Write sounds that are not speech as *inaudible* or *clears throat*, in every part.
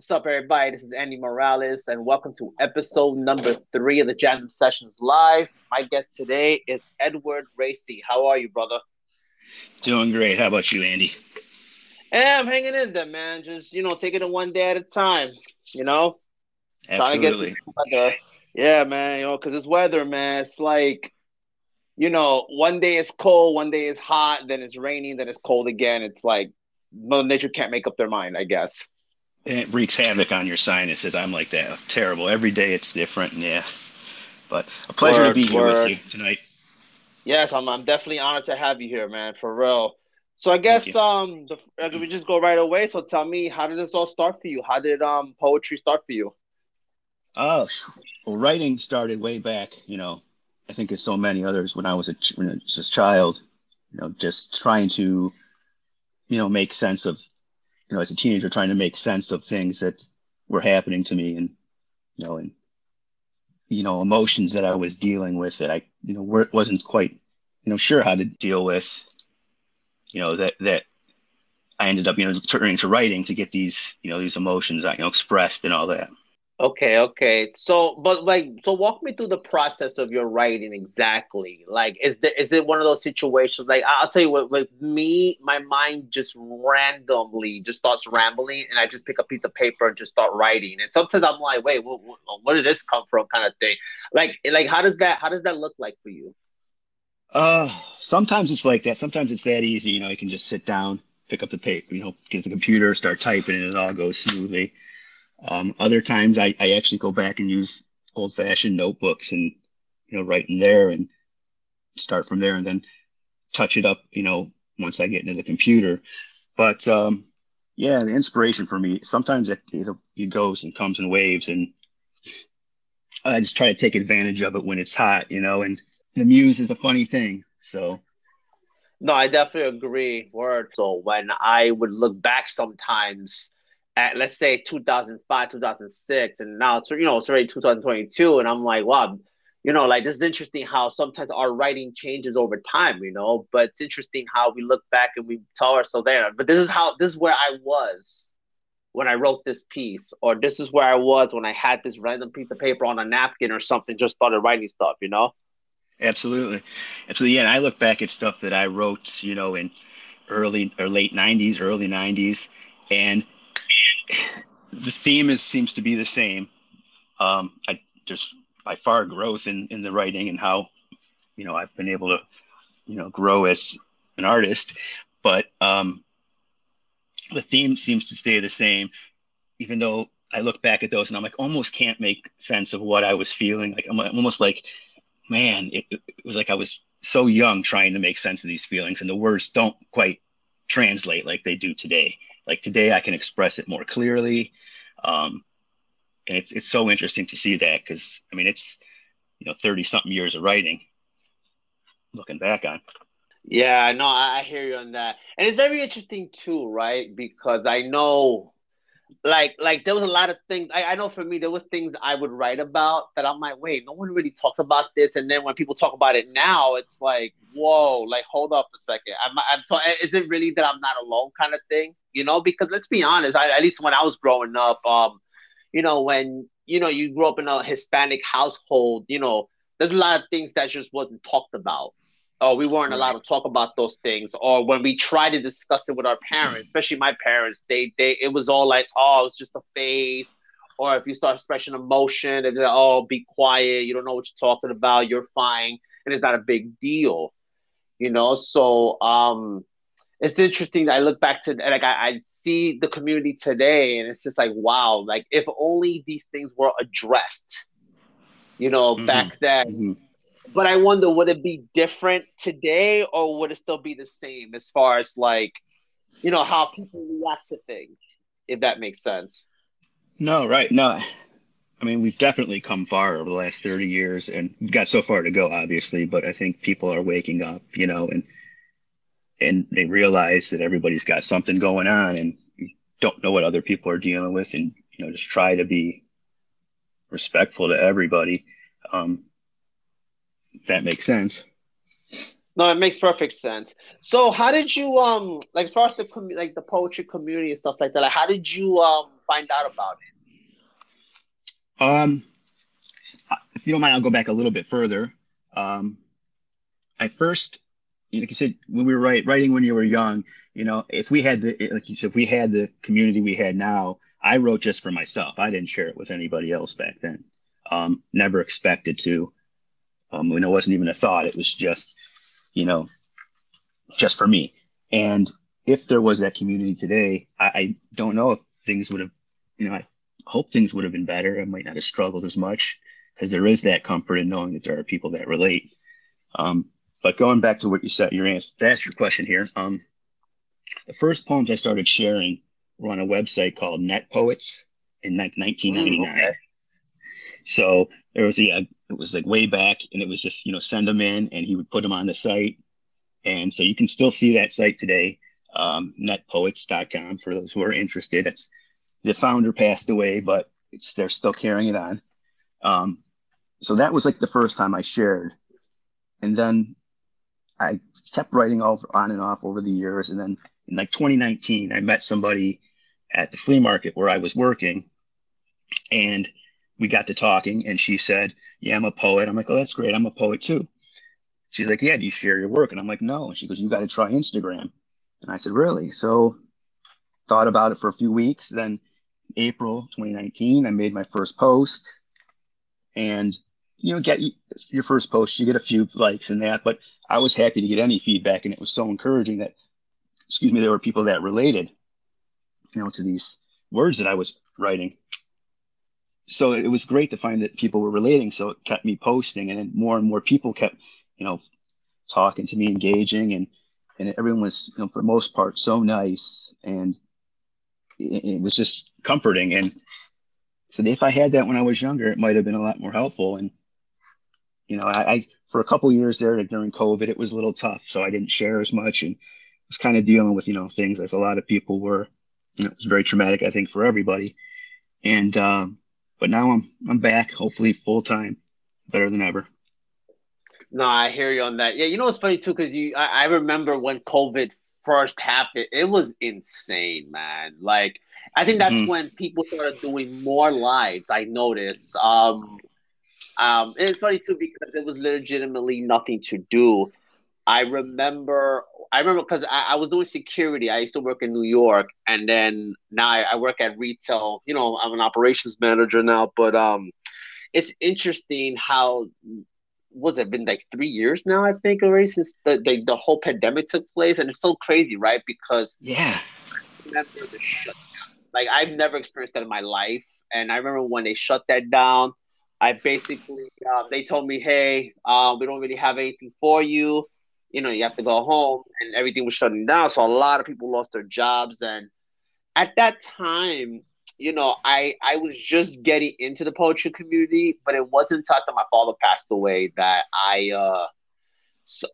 What's up, everybody? This is Andy Morales, and welcome to episode number three of the Jam Sessions Live. My guest today is Edward Racy. How are you, brother? Doing great. How about you, Andy? Yeah, I'm hanging in there, man. Just you know, taking it one day at a time. You know, absolutely. Yeah, man. You know, because it's weather, man. It's like, you know, one day it's cold, one day it's hot, then it's raining, then it's cold again. It's like Mother Nature can't make up their mind, I guess it wreaks havoc on your sinuses. I'm like that. Terrible. Every day it's different. Yeah. But a pleasure word, to be here word. with you tonight. Yes, I'm, I'm definitely honored to have you here, man, for real. So I guess um the, we just go right away. So tell me, how did this all start for you? How did um poetry start for you? Oh, well, writing started way back. You know, I think as so many others when I was a, when I was a child. You know, just trying to, you know, make sense of you know, as a teenager, trying to make sense of things that were happening to me, and you know, and you know, emotions that I was dealing with that I, you know, wasn't quite, you know, sure how to deal with. You know that that I ended up, you know, turning to writing to get these, you know, these emotions, you know, expressed and all that. Okay, okay. So, but like, so walk me through the process of your writing exactly. Like, is there is it one of those situations? Like, I'll tell you what. With me, my mind just randomly just starts rambling, and I just pick a piece of paper and just start writing. And sometimes I'm like, wait, what, where did this come from? Kind of thing. Like, like how does that how does that look like for you? Uh, sometimes it's like that. Sometimes it's that easy. You know, you can just sit down, pick up the paper, you know, get the computer, start typing, and it all goes smoothly. Um, other times I, I actually go back and use old fashioned notebooks and, you know, write in there and start from there and then touch it up, you know, once I get into the computer. But, um, yeah, the inspiration for me, sometimes it, it, it goes and comes in waves and I just try to take advantage of it when it's hot, you know, and the muse is a funny thing. So, no, I definitely agree. Word. So when I would look back sometimes, at let's say 2005 2006 and now it's you know it's already 2022 and i'm like wow you know like this is interesting how sometimes our writing changes over time you know but it's interesting how we look back and we tell ourselves there but this is how this is where i was when i wrote this piece or this is where i was when i had this random piece of paper on a napkin or something just started writing stuff you know? Absolutely. Absolutely yeah and i look back at stuff that i wrote you know in early or late 90s early 90s and the theme is seems to be the same. Um, I just by far growth in in the writing and how you know I've been able to you know grow as an artist, but um, the theme seems to stay the same, even though I look back at those and I'm like almost can't make sense of what I was feeling. Like I'm almost like, man, it, it was like I was so young trying to make sense of these feelings, and the words don't quite translate like they do today. Like today, I can express it more clearly, um, and it's it's so interesting to see that because I mean it's you know thirty something years of writing. Looking back on. Yeah, no, I hear you on that, and it's very interesting too, right? Because I know like like there was a lot of things I, I know for me there was things I would write about that I'm like, wait, no one really talks about this. And then when people talk about it now, it's like, whoa, like hold up a second. I'm I'm so is it really that I'm not alone kind of thing? You know, because let's be honest, I, at least when I was growing up, um, you know, when you know you grew up in a Hispanic household, you know, there's a lot of things that just wasn't talked about. Or we weren't allowed to talk about those things. Or when we tried to discuss it with our parents especially my parents they they it was all like oh it's just a phase. Or if you start expressing emotion they're like oh be quiet. You don't know what you're talking about. You're fine. And it's not a big deal you know? So um it's interesting i look back to like I, I see the community today and it's just like wow like if only these things were addressed you know mm-hmm. back then mm-hmm but I wonder, would it be different today, or would it still be the same as far as like, you know, how people react to things, if that makes sense? No, right. No, I mean, we've definitely come far over the last 30 years and we've got so far to go, obviously, but I think people are waking up, you know, and, and they realize that everybody's got something going on and you don't know what other people are dealing with and, you know, just try to be respectful to everybody. Um, that makes sense. No, it makes perfect sense. So, how did you um like as far as the like the poetry community and stuff like that? Like, how did you um find out about it? Um, if you don't mind, I'll go back a little bit further. Um, I first, like you said, when we were write, writing when you were young, you know, if we had the, like you said, if we had the community we had now, I wrote just for myself. I didn't share it with anybody else back then. Um, never expected to. Um, when it wasn't even a thought, it was just, you know, just for me. And if there was that community today, I, I don't know if things would have, you know, I hope things would have been better. I might not have struggled as much because there is that comfort in knowing that there are people that relate. Um, but going back to what you said, your answer, to ask your question here, um, the first poems I started sharing were on a website called Net Poets in like 1999. Mm, okay. So there was a, it was like way back, and it was just you know send them in, and he would put them on the site, and so you can still see that site today, um, netpoets.com for those who are interested. It's the founder passed away, but it's they're still carrying it on. Um, so that was like the first time I shared, and then I kept writing all on and off over the years, and then in like 2019, I met somebody at the flea market where I was working, and we got to talking, and she said, "Yeah, I'm a poet." I'm like, "Oh, that's great. I'm a poet too." She's like, "Yeah, do you share your work?" And I'm like, "No." And she goes, "You got to try Instagram." And I said, "Really?" So thought about it for a few weeks. Then April 2019, I made my first post, and you know, get your first post, you get a few likes and that, but I was happy to get any feedback, and it was so encouraging that, excuse me, there were people that related, you know, to these words that I was writing. So it was great to find that people were relating. So it kept me posting, and then more and more people kept, you know, talking to me, engaging, and and everyone was, you know, for the most part, so nice, and it, it was just comforting. And so if I had that when I was younger, it might have been a lot more helpful. And you know, I, I for a couple years there during COVID, it was a little tough, so I didn't share as much and was kind of dealing with you know things as a lot of people were. You know, it was very traumatic, I think, for everybody. And um, but now I'm I'm back, hopefully full time, better than ever. No, I hear you on that. Yeah, you know it's funny too, because you I, I remember when COVID first happened, it was insane, man. Like I think that's mm-hmm. when people started doing more lives. I noticed. Um, um, and it's funny too because it was legitimately nothing to do. I remember, I remember because I, I, was doing security. I used to work in New York, and then now I, I, work at retail. You know, I'm an operations manager now. But um, it's interesting how was it been like three years now? I think already since the, the the whole pandemic took place, and it's so crazy, right? Because yeah, I remember the shutdown. Like I've never experienced that in my life, and I remember when they shut that down I basically uh, they told me, hey, uh, we don't really have anything for you. You know, you have to go home, and everything was shutting down. So a lot of people lost their jobs, and at that time, you know, I I was just getting into the poetry community, but it wasn't until my father passed away that I uh,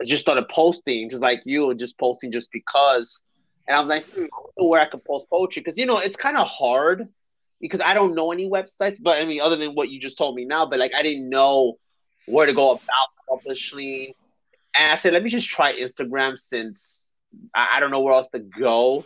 just started posting, just like you, just posting just because. And I was like, hmm, where I could post poetry because you know it's kind of hard because I don't know any websites, but I mean, other than what you just told me now, but like I didn't know where to go about publishing. And I said, let me just try Instagram since I, I don't know where else to go.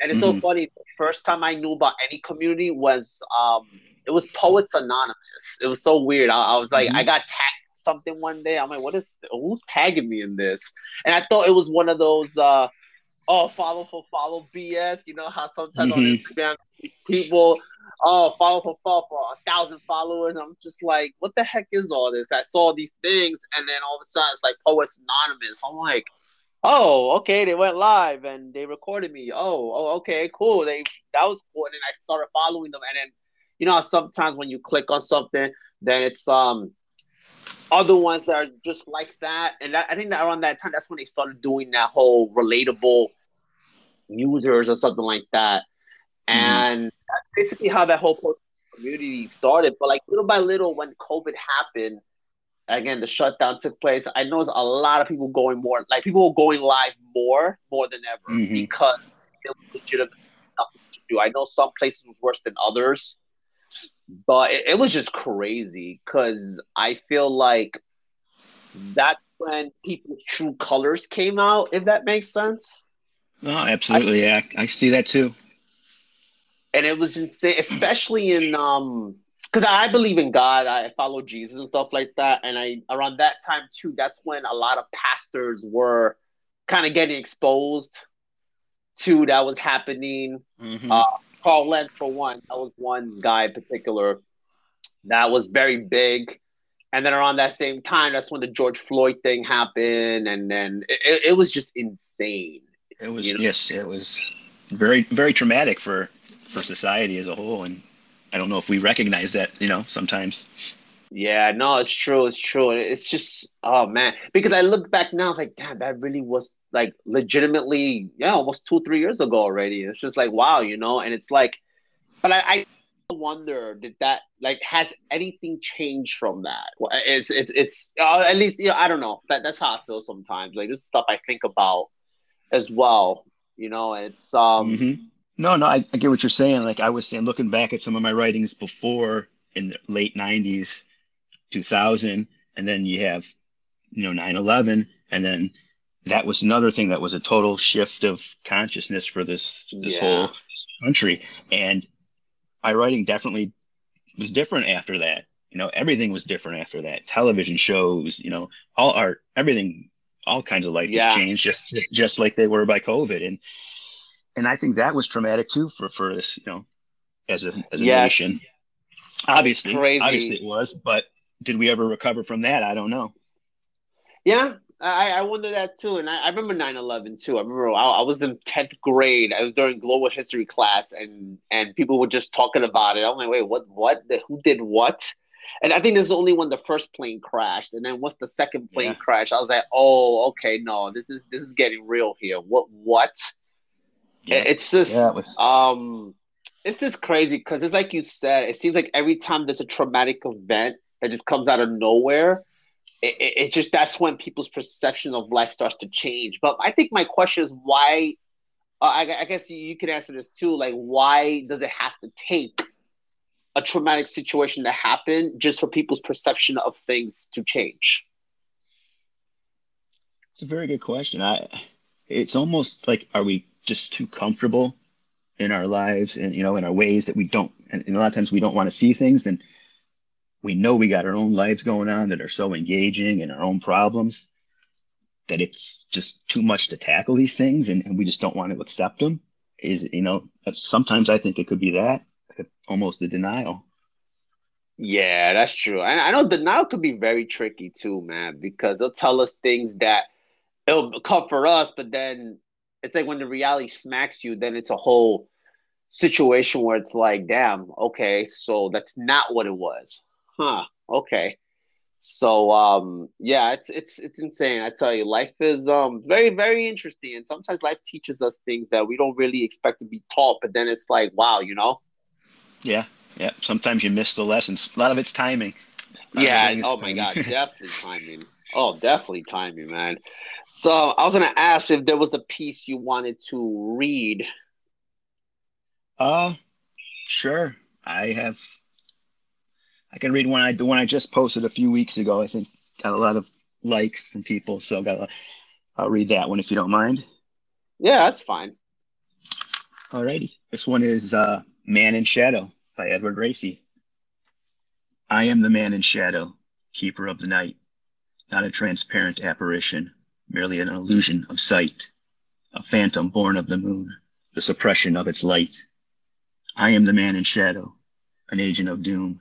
And it's mm-hmm. so funny. The first time I knew about any community was um it was Poets Anonymous. It was so weird. I, I was like, mm-hmm. I got tagged something one day. I'm like, what is who's tagging me in this? And I thought it was one of those uh oh follow for follow BS. You know how sometimes mm-hmm. on Instagram people oh, follow for follow for a thousand followers. I'm just like, what the heck is all this? I saw these things, and then all of a sudden it's like Poets Anonymous. I'm like, oh, okay, they went live and they recorded me. Oh, oh, okay, cool. They that was cool. And then I started following them, and then you know sometimes when you click on something, then it's um other ones that are just like that. And that, I think that around that time, that's when they started doing that whole relatable users or something like that. Mm-hmm. And that's basically how that whole community started. But like little by little, when COVID happened, again the shutdown took place. I noticed a lot of people going more, like people were going live more, more than ever mm-hmm. because it was legitimate nothing to do. I know some places was worse than others, but it, it was just crazy because I feel like that's when people's true colors came out. If that makes sense. No, absolutely. I, yeah, I see that too. and it was insane, especially in um because I believe in God, I follow Jesus and stuff like that, and I around that time too. That's when a lot of pastors were kind of getting exposed to that was happening. Mm-hmm. Uh, Carl Lentz, for one, that was one guy in particular that was very big. And then around that same time, that's when the George Floyd thing happened, and then it, it was just insane. It was you know? yes, it was very very traumatic for for society as a whole, and I don't know if we recognize that, you know, sometimes. Yeah, no, it's true. It's true. It's just, oh man, because I look back now, like, damn, that really was like legitimately, yeah, almost two, three years ago already. It's just like, wow, you know, and it's like, but I, I wonder did that like has anything changed from that it's it's it's uh, at least you know i don't know that that's how i feel sometimes like this is stuff i think about as well you know it's um mm-hmm. No, no, I, I get what you're saying. Like I was saying, looking back at some of my writings before in the late 90s, 2000, and then you have, you know, 9 11. And then that was another thing that was a total shift of consciousness for this, this yeah. whole country. And my writing definitely was different after that. You know, everything was different after that. Television shows, you know, all art, everything, all kinds of life yeah. changed just, just like they were by COVID. And and I think that was traumatic too for for this, you know, as a as a yes. nation. Obviously, Crazy. obviously it was, but did we ever recover from that? I don't know. Yeah, I, I wonder that too. And I, I remember 9 11 too. I remember I, I, was in 10th grade. I was during global history class and and people were just talking about it. I'm like, wait, what, what? Who did what? And I think this is only when the first plane crashed. And then once the second plane yeah. crashed, I was like, oh, okay, no, this is this is getting real here. What what? Yeah. It's just yeah, it was... um it's just crazy because it's like you said, it seems like every time there's a traumatic event that just comes out of nowhere, it, it, it just that's when people's perception of life starts to change. But I think my question is why uh, I, I guess you can answer this too. Like, why does it have to take a traumatic situation to happen just for people's perception of things to change? It's a very good question. I, it's almost like, are we just too comfortable in our lives and you know in our ways that we don't and, and a lot of times we don't want to see things and we know we got our own lives going on that are so engaging and our own problems that it's just too much to tackle these things and, and we just don't want to accept them is you know sometimes i think it could be that almost a denial yeah that's true and i know denial could be very tricky too man because they'll tell us things that it'll come for us but then it's like when the reality smacks you, then it's a whole situation where it's like, damn, okay, so that's not what it was. Huh. Okay. So um yeah, it's it's it's insane. I tell you, life is um very, very interesting. And sometimes life teaches us things that we don't really expect to be taught, but then it's like, wow, you know? Yeah, yeah. Sometimes you miss the lessons. A lot of it's timing. Yeah, oh my god, *laughs* definitely timing. Oh, definitely timing, man. So I was gonna ask if there was a piece you wanted to read. Uh sure. I have I can read one I the one I just posted a few weeks ago. I think got a lot of likes from people, so got I'll read that one if you don't mind. Yeah, that's fine. Alrighty. This one is uh Man in Shadow by Edward Racy. I am the man in shadow, keeper of the night not a transparent apparition, merely an illusion of sight, a phantom born of the moon, the suppression of its light. I am the man in shadow, an agent of doom,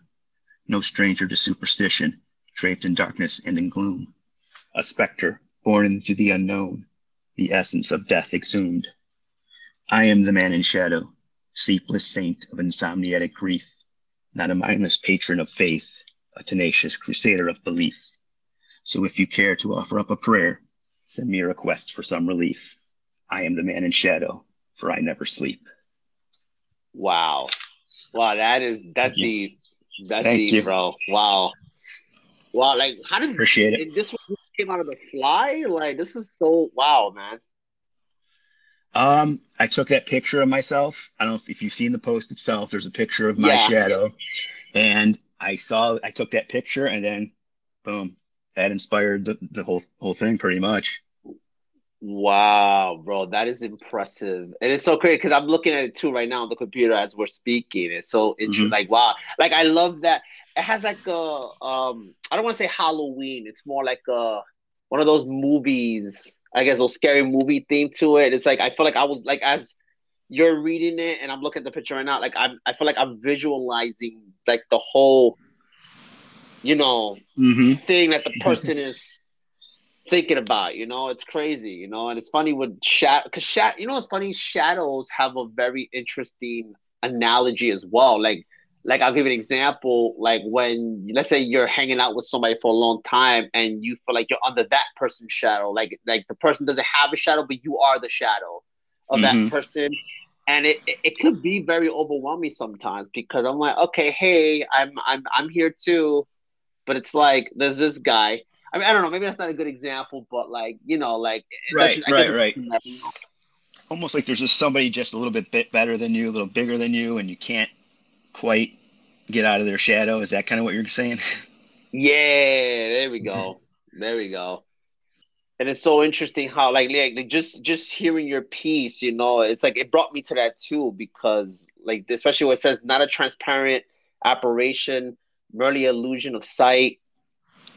no stranger to superstition, draped in darkness and in gloom, a specter born into the unknown, the essence of death exhumed. I am the man in shadow, sleepless saint of insomniatic grief, not a mindless patron of faith, a tenacious crusader of belief. So if you care to offer up a prayer, send me a request for some relief. I am the man in shadow, for I never sleep. Wow. Wow, that is that's deep. That's you. bro. Wow. Wow, like how did appreciate it? This one came out of the fly? Like this is so wow, man. Um, I took that picture of myself. I don't know if you've seen the post itself. There's a picture of my yeah. shadow, and I saw I took that picture, and then boom, that inspired the, the whole whole thing pretty much. Wow, bro, that is impressive. And it's so crazy because I'm looking at it too right now on the computer as we're speaking. It's so it's Mm-hmm. Like, wow. Like I love that. It has like a um I don't want to say Halloween. It's more like a one of those movies, I guess a scary movie theme to it. It's like I feel like I was like as you're reading it and I'm looking at the picture right now, like I'm I feel like I'm visualizing like the whole you know mm-hmm. thing that the person is thinking about. You know, it's crazy. You know, and it's funny with shadow because shadow. You know, it's funny. Shadows have a very interesting analogy as well. Like, like I'll give an example. Like when let's say you're hanging out with somebody for a long time and you feel like you're under that person's shadow. Like, like the person doesn't have a shadow, but you are the shadow of mm-hmm. that person. And it, it, it could be very overwhelming sometimes because I'm like, okay, hey, I'm I'm I'm here too, but it's like there's this guy I mean, I don't know. Maybe that's not a good example, but like you know, like right, just, right, right. Almost like there's just somebody just a little bit, bit better than you, a little bigger than you, and you can't quite get out of their shadow. Is that kind of what you're saying? *laughs* Yeah, there we go. *laughs* there we go. And it's so interesting how like, like just just hearing your piece, you know, it's like it brought me to that too because like especially what it says not a transparent apparition, merely illusion of sight,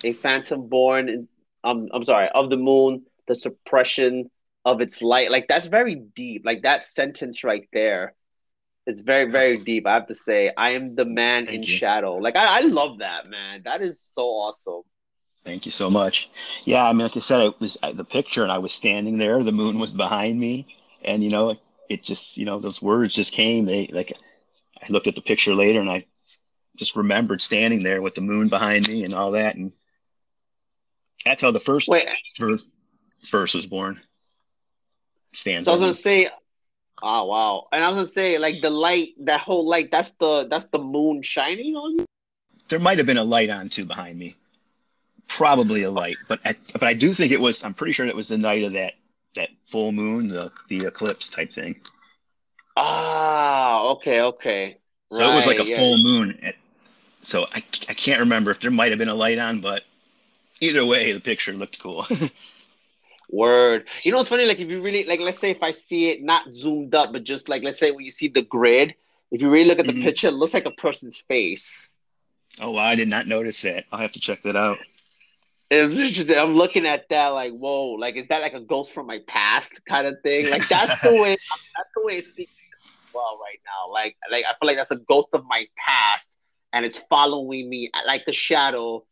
a phantom born um I'm sorry, of the moon, the suppression of its light. Like that's very deep. Like that sentence right there. It's very, very deep. I have to say, I am the man Thank in you. shadow. Like I, I love that, man. That is so awesome. Thank you so much. Yeah, I mean, like I said, it was the picture, and I was standing there. The moon was behind me, and you know, it just, you know, those words just came. They like, I looked at the picture later, and I just remembered standing there with the moon behind me and all that, and that's how the first Wait. verse, verse was born. Stands. So I was gonna say, oh wow, and I was gonna say like the light, that whole light, that's the that's the moon shining on you. There might have been a light on too behind me, probably a light, but I, but I do think it was. I'm pretty sure it was the night of that that full moon, the the eclipse type thing. Ah, okay, okay. So right, it was like a yes. full moon. At, so I, I can't remember if there might have been a light on, but either way, the picture looked cool. *laughs* Word. You know, it's funny. Like, if you really like, let's say if I see it not zoomed up, but just like, let's say when you see the grid, if you really look at the mm-hmm. picture, it looks like a person's face. Oh, I did not notice that. I'll have to check that out. It was interesting. I'm looking at that like, whoa, like is that like a ghost from my past kind of thing? Like that's the way *laughs* that's the way it's speaking well right now. Like, like I feel like that's a ghost of my past, and it's following me like a shadow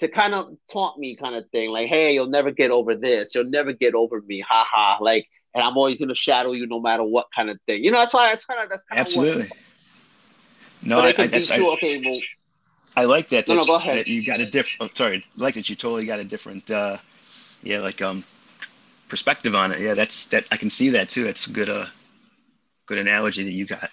to kind of taunt me kind of thing like hey you'll never get over this you'll never get over me haha like and i'm always gonna shadow you no matter what kind of thing you know that's why that's kind of that's kind absolutely of no I, I, I, okay well I like that. No, no, go ahead. That you got a different. Oh, sorry, I like that you totally got a different. uh Yeah, like um, perspective on it. Yeah, that's that. I can see that too. It's a good. Uh, good analogy that you got.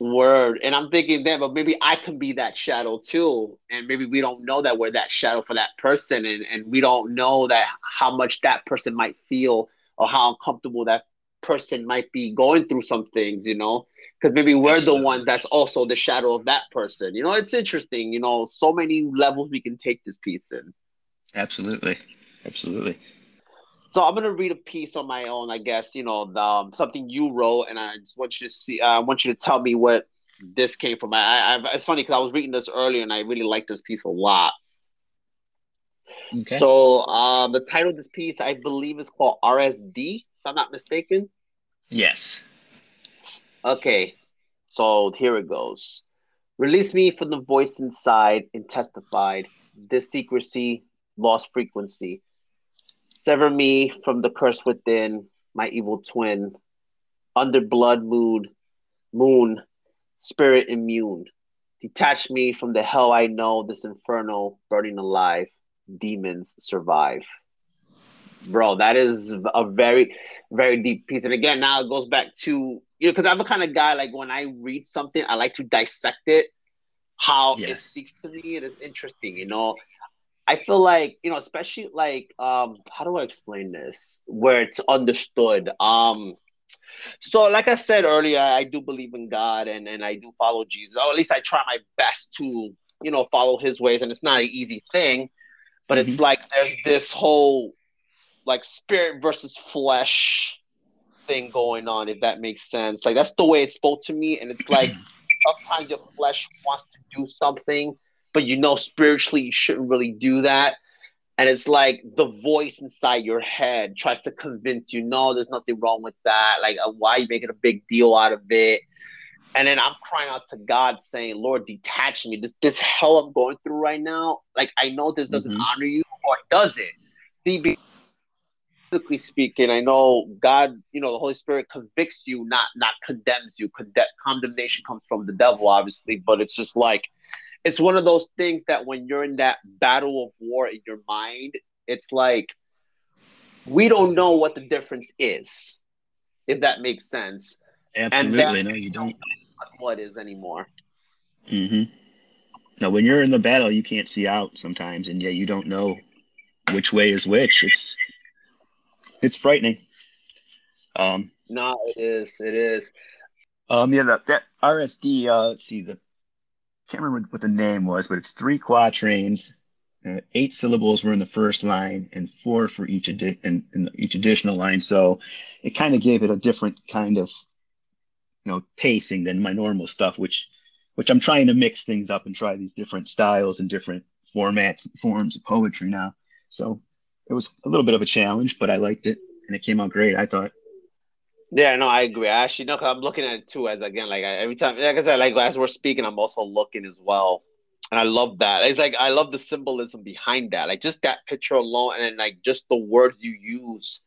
Word. And I'm thinking that, but maybe I can be that shadow too. And maybe we don't know that we're that shadow for that person. And, and we don't know that how much that person might feel or how uncomfortable that person might be going through some things, you know? Because maybe we're the one that's also the shadow of that person. You know, it's interesting, you know, so many levels we can take this piece in. Absolutely. Absolutely. So I'm gonna read a piece on my own, I guess. You know, the, um, something you wrote, and I just want you to see. Uh, I want you to tell me what this came from. I, I it's funny because I was reading this earlier, and I really like this piece a lot. Okay. So uh, the title of this piece, I believe, is called RSD. If I'm not mistaken. Yes. Okay. So here it goes. Release me from the voice inside and testified. This secrecy lost frequency Sever me from the curse within, my evil twin. Under blood mood, moon, spirit immune. Detach me from the hell I know, this inferno burning alive. Demons survive. Bro, that is a very, very deep piece. And again, now it goes back to, you know, because I'm the kind of guy like when I read something, I like to dissect it, how yes. it speaks to me. It is interesting, you know. I feel like you know, especially like um, how do I explain this where it's understood. Um, so like I said earlier, I do believe in God and and I do follow Jesus. Or at least I try my best to you know follow His ways, and it's not an easy thing, but mm-hmm. it's like there's this whole like spirit versus flesh thing going on, if that makes sense. Like that's the way it spoke to me, and it's like *clears throat* sometimes your flesh wants to do something, but you know spiritually you shouldn't really do that. And it's like the voice inside your head tries to convince you, no, there's nothing wrong with that. Like, uh, why are you making a big deal out of it? And then I'm crying out to God, saying, Lord, detach me. This this hell I'm going through right now, like I know this doesn't mm-hmm. honor you, or does it? See, biblically speaking, I know God, you know, the Holy Spirit convicts you, not not condemns you. Conde- condemnation comes from the devil, obviously, but it's just like it's one of those things that when you're in that battle of war in your mind, it's like we don't know what the difference is, if that makes sense. Absolutely, no, you don't. What is anymore? Mm-hmm. Now, when you're in the battle, you can't see out sometimes, and yeah, you don't know which way is which. It's it's frightening. Um, no, it is. It is. Um, yeah, that, that RSD. Uh, let's see, the can't remember what the name was, but it's three quatrains. Uh, eight syllables were in the first line, and four for each adi- in, in each additional line. So it kind of gave it a different kind of, you know, pacing than my normal stuff, which which I'm trying to mix things up and try these different styles and different formats, forms of poetry now. So it was a little bit of a challenge, but I liked it and it came out great. I thought. Yeah, no, I agree. Actually, no, I'm looking at it too. As again, like I, every time, like I said, like as we're speaking, I'm also looking as well, and I love that. It's like I love the symbolism behind that, like just that picture alone, and then like just the words you use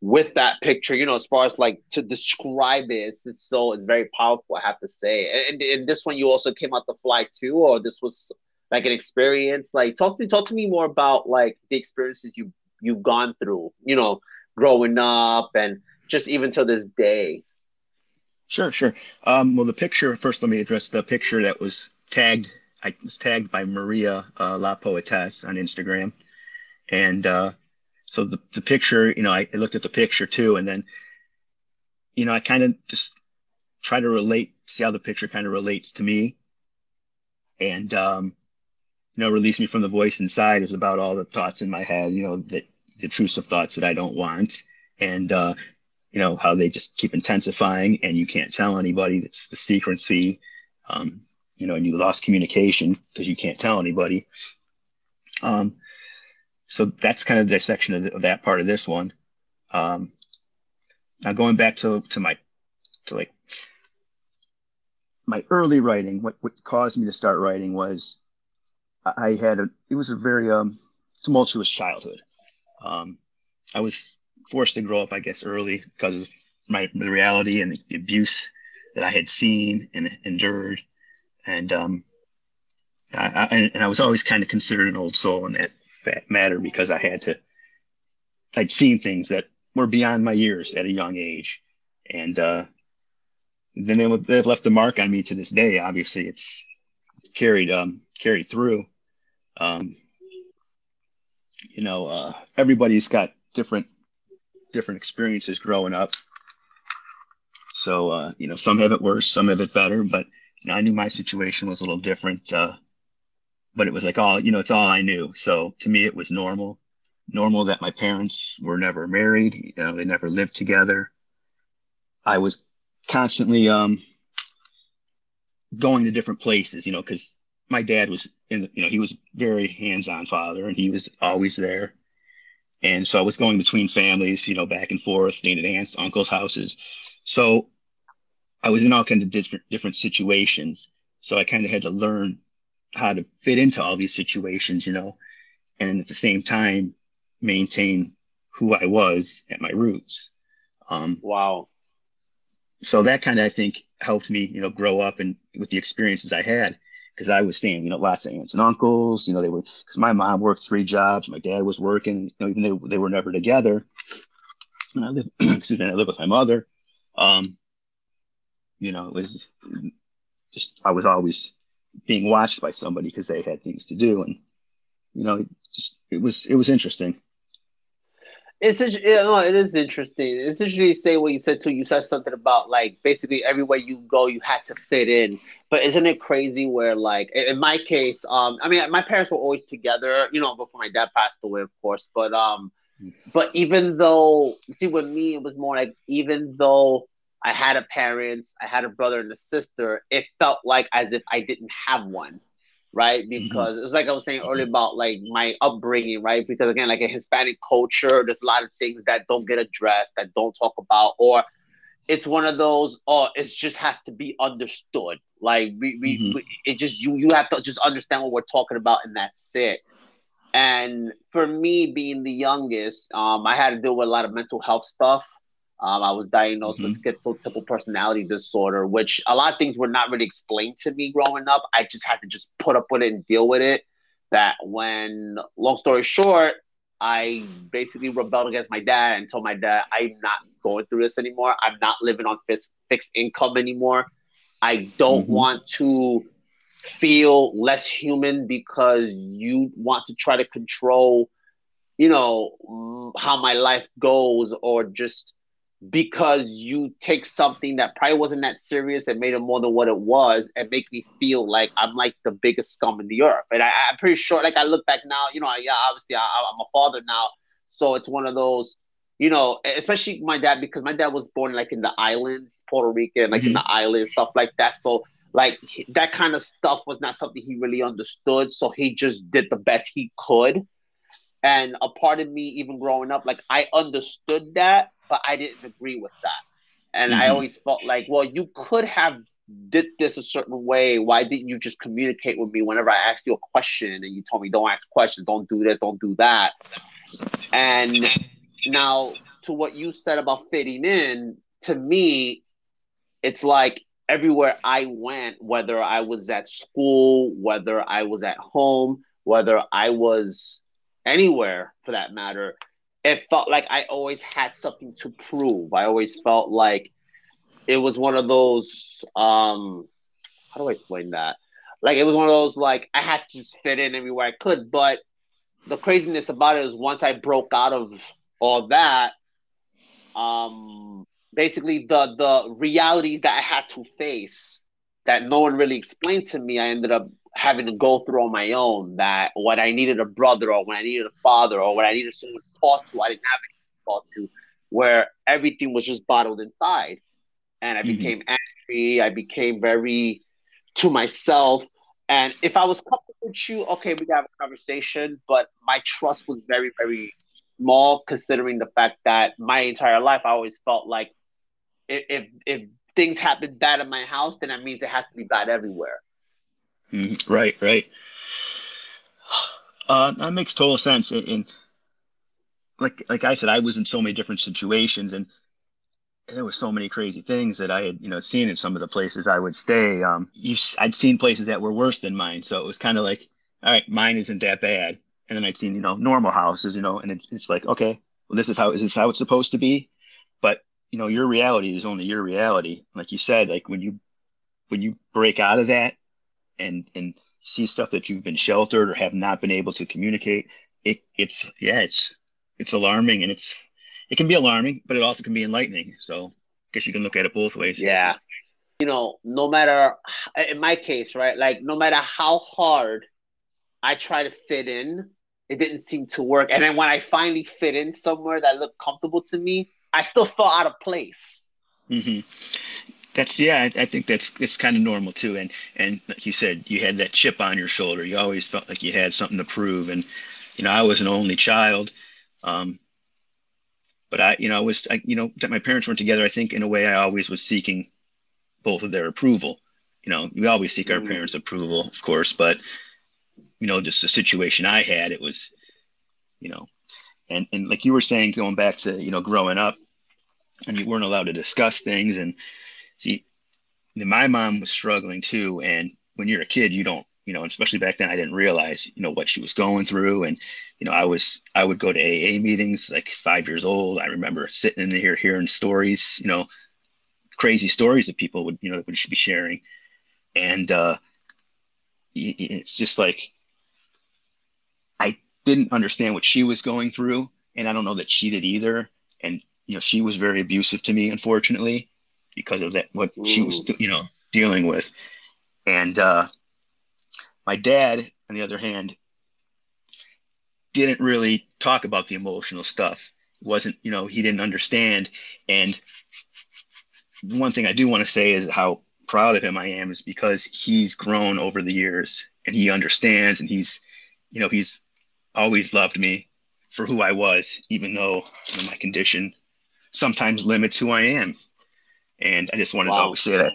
with that picture. You know, as far as like to describe it, it's just so it's very powerful. I have to say. And, and this one, you also came out the fly too, or this was like an experience like talk to me talk to me more about like the experiences you you've gone through you know growing up and just even to this day. Sure sure. Um, well the picture first let me address the picture that was tagged i was tagged by maria uh, la poetess on instagram. And uh, so the, the picture you know I, I looked at the picture too and then you know i kind of just try to relate see how the picture kind of relates to me. And um, you know, release me from the voice inside is about all the thoughts in my head, you know, that the intrusive thoughts that I don't want. And, uh, you know, how they just keep intensifying and you can't tell anybody. It's the secrecy, um, you know, and you lost communication because you can't tell anybody. Um, so that's kind of the section of, the, of that part of this one. Um, now going back to, to my, to like my early writing, what, what caused me to start writing was I had a it was a very um, tumultuous childhood. Um, I was forced to grow up, I guess, early because of my the reality and the abuse that I had seen and endured, and um, I, I, and I was always kind of considered an old soul in that, matter because I had to. I'd seen things that were beyond my years at a young age, and uh, then they, they've left the mark on me to this day. Obviously, it's carried um, carried through um, you know, uh, everybody's got different different experiences growing up. So uh, you know, some have it worse, some have it better. But you know, I knew my situation was a little different. Uh, but it was like all you know, it's all I knew. So to me, it was normal. Normal that my parents were never married. You know, they never lived together. I was constantly um, going to different places. You know, because my dad was in, you know, he was very hands-on father and he was always there. And so I was going between families, you know, back and forth, staying at aunts, uncles' houses. So I was in all kinds of different different situations. So I kind of had to learn how to fit into all these situations, you know, and at the same time maintain who I was at my roots. Um, wow. So that kind of I think helped me, you know, grow up and with the experiences I had because I was seeing, you know, lots of aunts and uncles. You know, they were because my mom worked three jobs, my dad was working. You know, even though they, were never together. And I live, *clears throat* excuse me, I live with my mother. Um, you know, it was just I was always being watched by somebody because they had things to do, and you know, just it was it was interesting. It's yeah, no, it is interesting. It's interesting you say what you said too. You said something about like basically everywhere you go, you had to fit in. But isn't it crazy where like in my case, um, I mean, my parents were always together, you know, before my dad passed away, of course. But um, but even though see with me it was more like even though I had a parents, I had a brother and a sister, it felt like as if I didn't have one. Right. Mm-hmm. Because it's like I was saying earlier about like my upbringing, right? Because again, like a Hispanic culture, there's a lot of things that don't get addressed, that don't talk about, or it's one of those, oh, it just has to be understood. Like we, we, mm-hmm. we it just you you have to just understand what we're talking about and that's it. And for me, being the youngest, um, I had to deal with a lot of mental health stuff. Um, I was diagnosed mm-hmm. with schizotypal personality disorder, which a lot of things were not really explained to me growing up. I just had to just put up with it and deal with it. That when, long story short, I basically rebelled against my dad and told my dad, I'm not going through this anymore. I'm not living on fixed, fixed income anymore. I don't mm-hmm. want to feel less human because you want to try to control, you know, how my life goes, or just because you take something that probably wasn't that serious and made it more than what it was and make me feel like I'm like the biggest scum in the earth. And I, am pretty sure, like I look back now, you know, yeah, obviously I, I'm a father now, so it's one of those you know, especially my dad because my dad was born like in the islands, Puerto Rican, like mm-hmm. in the islands, stuff like that. So like that kind of stuff was not something he really understood. So he just did the best he could. And a part of me, even growing up, like I understood that, but I didn't agree with that. And mm-hmm. I always felt like, well, you could have did this a certain way. Why didn't you just communicate with me whenever I asked you a question and you told me don't ask questions, don't do this, don't do that. And now to what you said about fitting in, to me, it's like everywhere I went, whether I was at school, whether I was at home, whether I was anywhere for that matter, it felt like I always had something to prove. I always felt like it was one of those um how do I explain that? Like it was one of those like I had to just fit in everywhere I could. But the craziness about it is once I broke out of all that, um basically the the realities that I had to face that no one really explained to me, I ended up having to go through on my own. That when I needed a brother or when I needed a father or when I needed someone to talk to, I didn't have anyone to talk to, where everything was just bottled inside. And I mm-hmm. became angry. I became very to myself. And if I was comfortable with you, okay, we have a conversation. But my trust was very, very small, considering the fact that my entire life I always felt like if if, if things happen bad in my house, then that means it has to be bad everywhere. Mm, right, right. Uh, that makes total sense. And, and, like like I said, I was in so many different situations, and there was so many crazy things that I had you know seen in some of the places I would stay. Um, you, I'd seen places that were worse than mine, so it was kind of like, all right, mine isn't that bad. And then I'd seen you know normal houses, you know, and it, it's like, okay, well, this is how is this how it's supposed to be? But you know, your reality is only your reality. Like you said, like when you when you break out of that and and see stuff that you've been sheltered or have not been able to communicate, it it's yeah, it's it's alarming and it's it can be alarming, but it also can be enlightening. So I guess you can look at it both ways. Yeah. You know, no matter in my case, right? Like no matter how hard I try to fit in, it didn't seem to work. And then when I finally fit in somewhere that looked comfortable to me, I still felt out of place. Mm-hmm. That's yeah, I, I, think that's it's kind of normal too. And and like you said, you had that chip on your shoulder. You always felt like you had something to prove. And you know, I was an only child, um, but I, you know, I was, I, you know, that my parents weren't together. I think in a way, I always was seeking both of their approval. You know, we always seek our mm. parents' approval, of course, but you know, just the situation I had, it was, you know, and and like you were saying, going back to you know, growing up, and you weren't allowed to discuss things. And see, my mom was struggling too. And when you're a kid, you don't, you know, especially back then, I didn't realize, you know, what she was going through. And, you know, I was, I would go to AA meetings like five years old. I remember sitting in there hearing stories, you know, crazy stories that people would, you know, would be sharing. And uh, it's just like, I didn't understand what she was going through. And I don't know that she did either. And you know, she was very abusive to me, unfortunately, because of that, what Ooh. she was, you know, dealing with. And uh, my dad, on the other hand, didn't really talk about the emotional stuff. It wasn't, you know, he didn't understand. And one thing I do want to say is how proud of him I am is because he's grown over the years and he understands and he's, you know, he's always loved me for who I was, even though you know, my condition sometimes limits who I am. And I just wanted wow. to always say that.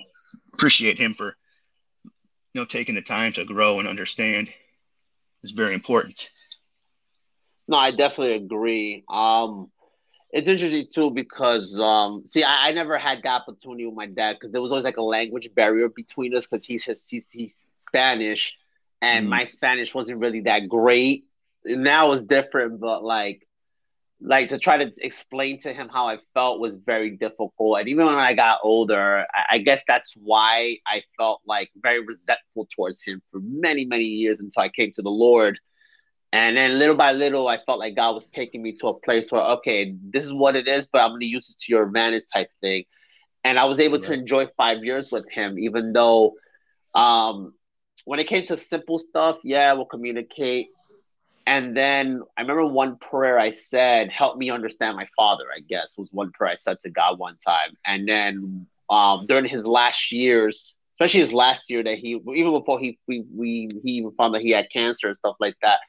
Appreciate him for, you know, taking the time to grow and understand. It's very important. No, I definitely agree. Um, it's interesting too because um, see, I, I, never had the opportunity with my dad because there was always like a language barrier between us because he's, he's he's Spanish, and mm. my Spanish wasn't really that great. Now it's different, but like like to try to explain to him how I felt was very difficult. And even when I got older, I, I guess that's why I felt like very resentful towards him for many many years until I came to the Lord and then little by little, I felt like God was taking me to a place where, okay, this is what it is, but I'm going to use this to your advantage type thing. And I was able to enjoy five years with him, even though um, when it came to simple stuff, yeah, we'll communicate. And then I remember one prayer I said, help me understand my father, I guess, was one prayer I said to God one time. And then um, during his last years, especially his last year that he, even before he, we, we, he even found that he had cancer and stuff like that,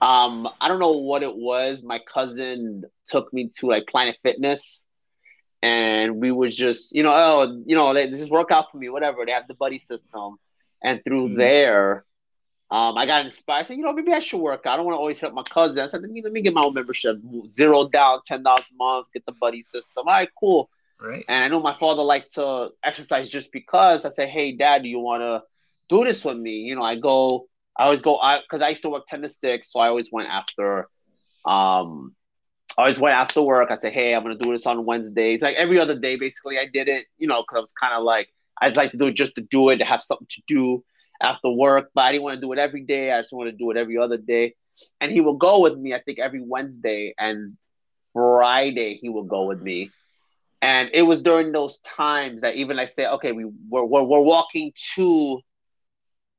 um, I don't know what it was. My cousin took me to like Planet Fitness, and we was just, you know, oh, you know, this is workout for me, whatever. They have the buddy system, and through mm-hmm. there, um, I got inspired. I said, you know, maybe I should work out. I don't want to always help my cousin. I said, let me, let me get my own membership, zero down, ten dollars a month, get the buddy system. All right, cool. Right. And I know my father liked to exercise just because. I said, hey, dad, do you want to do this with me? You know, I go I always go I because I used to work ten to six, so I always went after. Um, I always went after work. I say, hey, I'm gonna do this on Wednesdays. Like every other day, basically, I did it. You know, because I was kind of like I just like to do it just to do it, to have something to do after work. But I didn't want to do it every day. I just want to do it every other day. And he will go with me. I think every Wednesday and Friday he will go with me. And it was during those times that even I say, okay, we we're, we're, we're walking to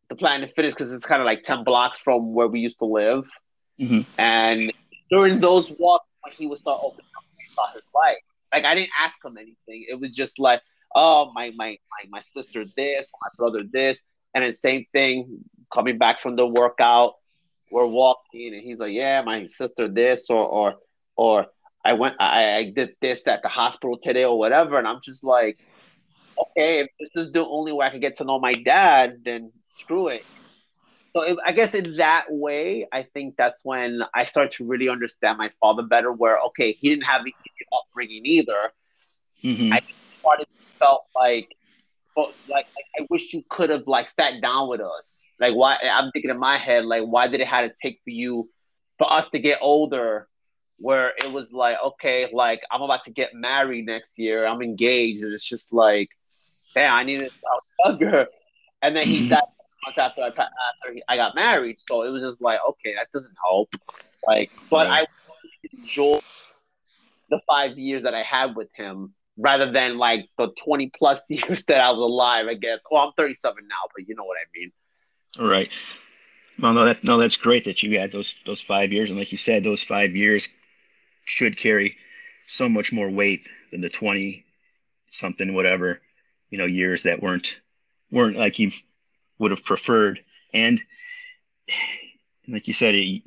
the Planet Fitness because it's kind of like 10 blocks from where we used to live. Mm-hmm. And during those walks, when he would start opening up about his life, like I didn't ask him anything. It was just like, oh, my, my, my, my sister this, my brother this. And then same thing, coming back from the workout, we're walking and he's like, yeah, my sister this or, or, or I went, I, I did this at the hospital today or whatever. And I'm just like, okay, if this is the only way I can get to know my dad, then screw it. So if, I guess in that way, I think that's when I start to really understand my father better. Where okay, he didn't have the upbringing either. Mm-hmm. I started felt like, but like, I wish you could have like sat down with us. Like why? I'm thinking in my head like why did it have to take for you, for us to get older where it was like, okay, like I'm about to get married next year. I'm engaged, and it's just like, damn, I need to *laughs* younger. And then he mm-hmm. died months after I after I got married. So it was just like, okay, that doesn't help. Like, but I enjoy the five years that I had with him rather than like the 20 plus *laughs* years that I was alive, I guess. Well, I'm 37 now, but you know what I mean. All right. Well, no, that no, that's great that you had those those five years, and like you said, those five years should carry so much more weight than the 20 something whatever you know years that weren't weren't like you would have preferred. And *sighs* like you said, it,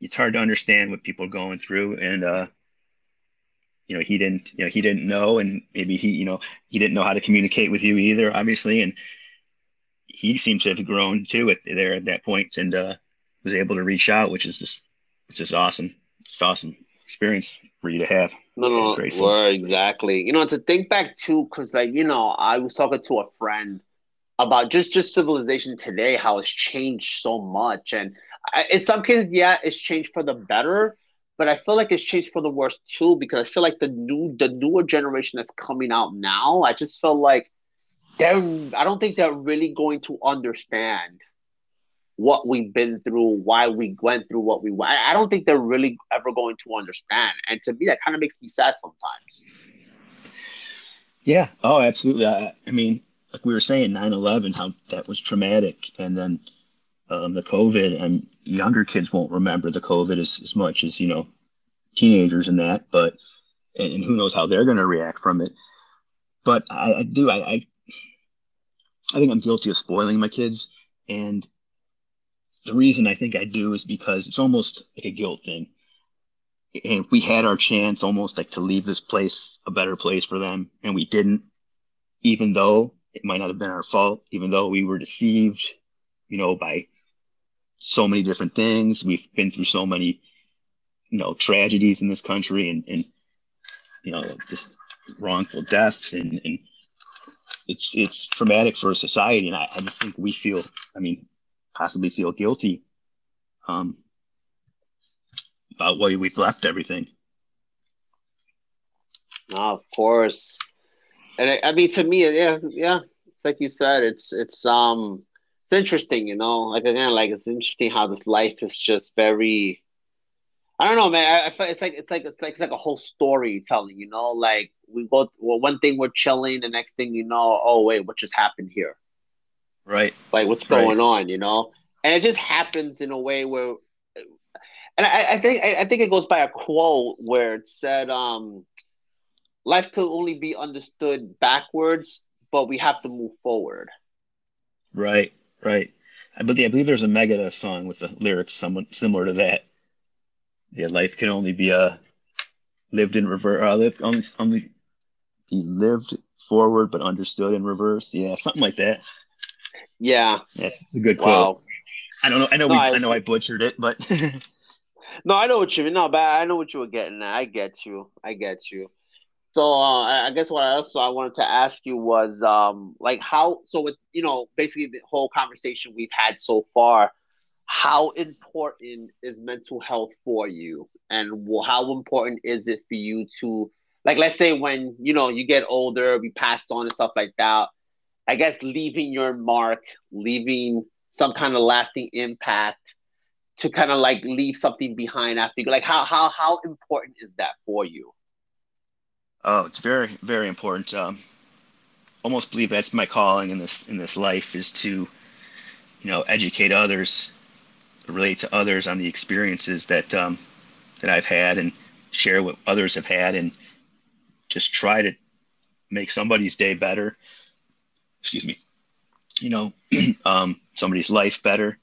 it's hard to understand what people are going through. And, uh, you know, he didn't, you know, he didn't know, and maybe he, you know, he didn't know how to communicate with you either, obviously. And he seems to have grown too at there at that point and, uh, was able to reach out, which is just, it's just awesome. It's awesome experience for you to have. No, no, exactly. You know, to think back too, because like you know, I was talking to a friend about just just civilization today, how it's changed so much, and I, in some cases, yeah, it's changed for the better, but I feel like it's changed for the worse too because I feel like the new the newer generation that's coming out now, I just feel like they're I don't think they're really going to understand what we've been through, why we went through what we went. I don't think they're really ever going to understand, and to me, that kind of makes me sad sometimes. Yeah. Oh, absolutely. I, I mean, like we were saying 9-11 how that was traumatic and then um, the COVID, and younger kids won't remember the COVID as, as much as you know teenagers and that. But and, and who knows how they're going to react from it. But I, I do. I, I I think I'm guilty of spoiling my kids, and the reason I think I do is because it's almost like a guilt thing. And we had our chance almost like to leave this place a better place for them, and we didn't, even though it might not have been our fault, even though we were deceived, you know, by so many different things. We've been through so many, you know, tragedies in this country and, and you know, just wrongful deaths and, and it's it's traumatic for a society and I, I just think we feel I mean, possibly feel guilty um about why we've left everything. No, of course. And I, I mean to me, yeah, yeah, like you said, it's it's um it's interesting, you know. Like again, like it's interesting how this life is just very. I don't know, man. I, I it's like it's like it's like it's like a whole storytelling, you know. Like we go well, one thing we're chilling, the next thing you know, oh wait, what just happened here? Right. Like what's going right. on, you know? And it just happens in a way where, and I, I think I, I think it goes by a quote where it said, um, "Life could only be understood backwards, but we have to move forward." Right. Right. I believe I believe there's a Megadeth song with the lyrics somewhat similar to that. Yeah, life can only be uh lived in reverse. Uh, lived only only be lived forward but understood in reverse. Yeah, something like that. Yeah, that's it's a good quote. Wow. I don't know. I know. No, we, I, I know I butchered it, but *laughs* no, I know what you mean. No, but I know what you were getting at. I get you. I get you. So uh, I guess what I also I wanted to ask you was um like how so with you know basically the whole conversation we've had so far, how important is mental health for you, and how important is it for you to like let's say when you know you get older, be passed on and stuff like that. I guess leaving your mark, leaving some kind of lasting impact to kind of like leave something behind after you like how how how important is that for you? Oh, it's very, very important. Um, almost believe that's my calling in this in this life is to, you know, educate others, relate to others on the experiences that um, that I've had, and share what others have had, and just try to make somebody's day better. Excuse me. You know, *clears throat* um, somebody's life better.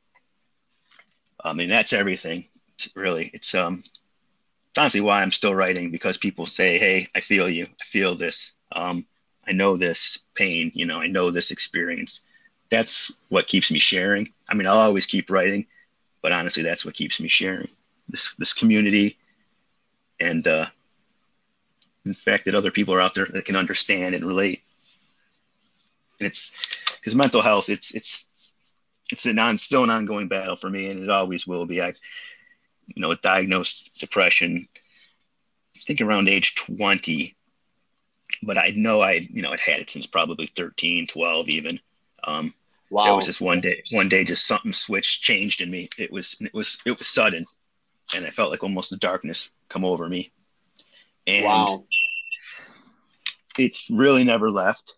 I mean, that's everything. Really, it's um, honestly why I'm still writing because people say, "Hey, I feel you. I feel this. Um, I know this pain. You know, I know this experience." That's what keeps me sharing. I mean, I'll always keep writing, but honestly, that's what keeps me sharing this this community, and uh, the fact that other people are out there that can understand and relate. And it's because mental health, it's it's it's an on still an ongoing battle for me, and it always will be. I you know, diagnosed depression, I think around age 20. But I know I, you know, I'd had it since probably 13, 12 even. Um, wow. There was just one day, one day, just something switched, changed in me. It was, it was, it was sudden. And I felt like almost the darkness come over me. And wow. it's really never left.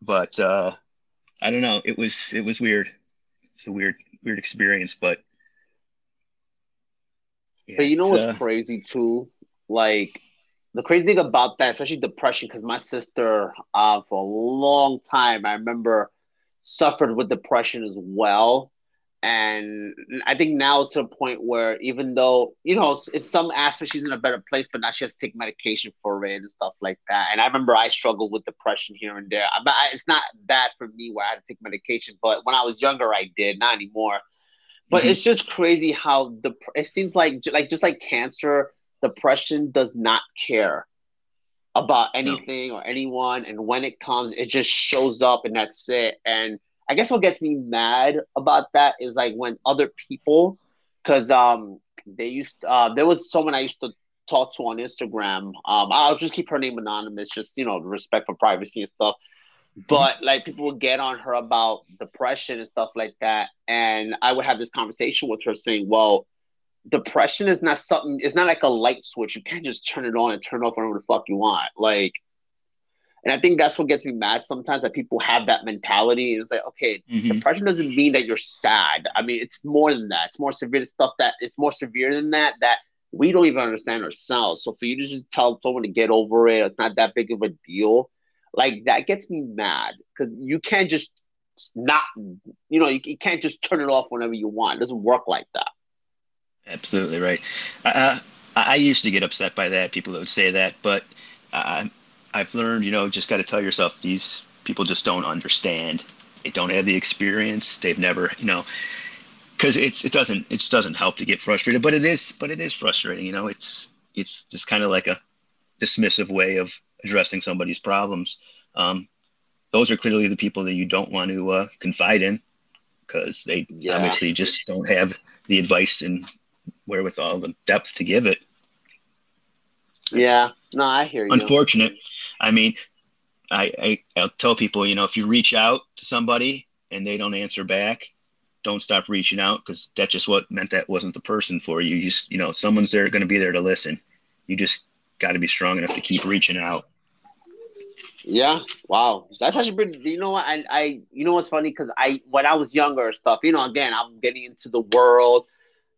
But uh, I don't know. It was, it was weird. It's a weird, weird experience, but but you know what's uh... crazy too? Like the crazy thing about that, especially depression, because my sister, uh, for a long time, I remember suffered with depression as well. And I think now it's to a point where even though, you know, in some aspects she's in a better place, but now she has to take medication for it and stuff like that. And I remember I struggled with depression here and there. But it's not bad for me where I had to take medication, but when I was younger, I did, not anymore. But mm-hmm. it's just crazy how the it seems like like just like cancer, depression does not care about anything no. or anyone, and when it comes, it just shows up, and that's it. And I guess what gets me mad about that is like when other people, because um they used uh, there was someone I used to talk to on Instagram. Um, I'll just keep her name anonymous, just you know, respect for privacy and stuff. But like people would get on her about depression and stuff like that. And I would have this conversation with her saying, Well, depression is not something it's not like a light switch. You can't just turn it on and turn off whenever the fuck you want. Like And I think that's what gets me mad sometimes that people have that mentality. And it's like, okay, Mhm. depression doesn't mean that you're sad. I mean, it's more than that. It's more severe stuff that it's more severe than that that we don't even understand ourselves. So for you to just tell someone to get over it, it's not that big of a deal. Like that gets me mad because you can't just not, you know, you, you can't just turn it off whenever you want. It doesn't work like that. Absolutely right. Uh, I, used to get upset by that. People that would say that, but uh, I've learned, you know, just got to tell yourself these people just don't understand. They don't have the experience. They've never, you know, because it's it doesn't it just doesn't help to get frustrated. But it is, but it is frustrating. You know, it's it's just kind of like a dismissive way of addressing somebody's problems. Um, those are clearly the people that you don't want to uh, confide in because they Yeah. obviously just don't have the advice and wherewithal, the depth to give it. Yeah. No, I hear you. Unfortunate. I mean, I, I I'll tell people, you know, if you reach out to somebody and they don't answer back, don't stop reaching out because that just what meant that wasn't the person for you. You just, you know, someone's there going to be there to listen. You just got to be strong enough to keep reaching out. Yeah. Wow. That's actually pretty. You know what? I, I you know what's funny? Because I, when I was younger stuff, you know, again, I'm getting into the world.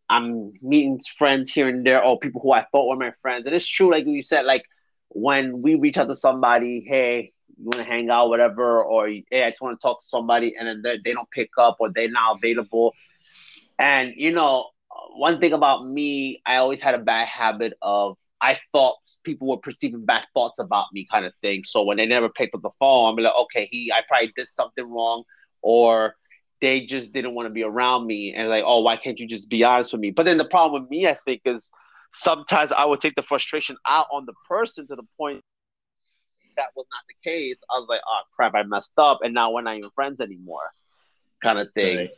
I'm meeting friends here and there, or people who I thought were my friends. And it's true, like you said, like when we reach out to somebody, hey, you want to hang out, whatever, or hey, I just want to talk to somebody, and then they, they don't pick up or they're not available. And you know, one thing about me, I always had a bad habit of I thought people were perceiving bad thoughts about me, kind of thing. So when they never picked up the phone, I'm like, okay, he, I probably did something wrong, or they just didn't want to be around me, and like, oh, why can't you just be honest with me? But then the problem with me, I think, is sometimes I would take the frustration out on the person to the point that was not the case. I was like, oh crap, I messed up, and now we're not even friends anymore, kind of thing. Right.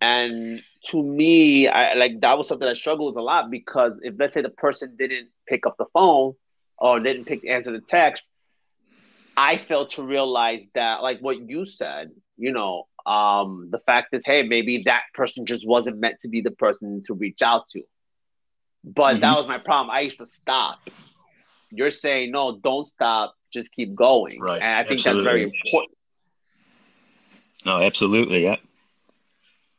And to me, I like that was something I struggled with a lot because if let's say the person didn't pick up the phone or didn't pick answer the text, I failed to realize that like what you said, you know, um, the fact is, hey, maybe that person just wasn't meant to be the person to reach out to. But that was my problem. I used to stop. You're saying no, don't stop, just keep going. Right. And I think that's very important. No, absolutely. Yep.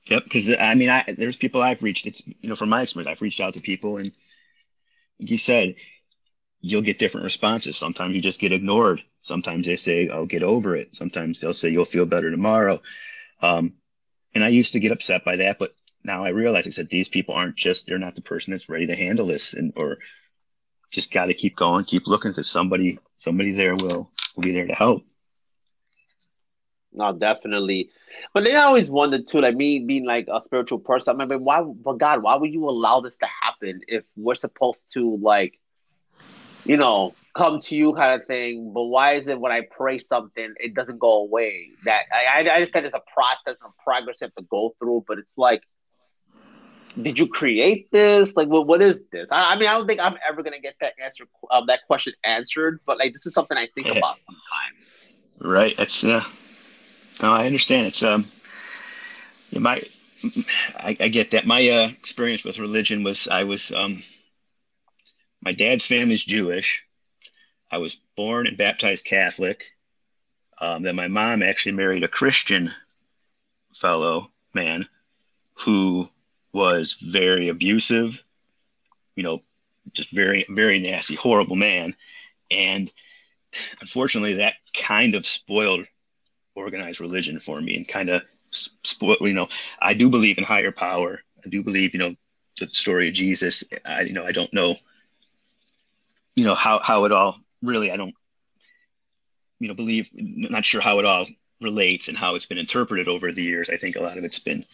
Yep. Because I mean, I there's people I've reached. It's you know, from my experience, I've reached out to people, and you said, you'll get different responses. Sometimes you just get ignored. Sometimes they say, "Oh, get over it." Sometimes they'll say, "You'll feel better tomorrow." Um, and I used to get upset by that, but now I realize I said these people aren't just they're not the person that's ready to handle this, and or just got to keep going, keep looking because somebody somebody there will will be there to help. No, definitely. But then I always wondered too, like me being like a spiritual person, I mean, why, but God, why would you allow this to happen if we're supposed to like, you know, come to you kind of thing? But why is it when I pray something, it doesn't go away? That I, I understand it's a process and a progress you have to go through, but it's like, did you create this? Like, what, what is this? I, I mean, I don't think I'm ever gonna get that answer, um, that question answered. But like, this is something I think Yeah. about sometimes. Right. That's uh no, I understand. It's um my I, I get that. My uh experience with religion was I was um my dad's family's Jewish. I was born and baptized Catholic. Um, then my mom actually married a Christian fellow man who was very abusive, you know, just very, very nasty, horrible man. And unfortunately, that kind of spoiled organized religion for me and kind of you know, I do believe in higher power. I do believe, you know, the story of Jesus. I, you know, I don't know, you know, how, how it all really, I don't, you know, believe, not sure how it all relates and how it's been interpreted over the years. I think a lot of it's been,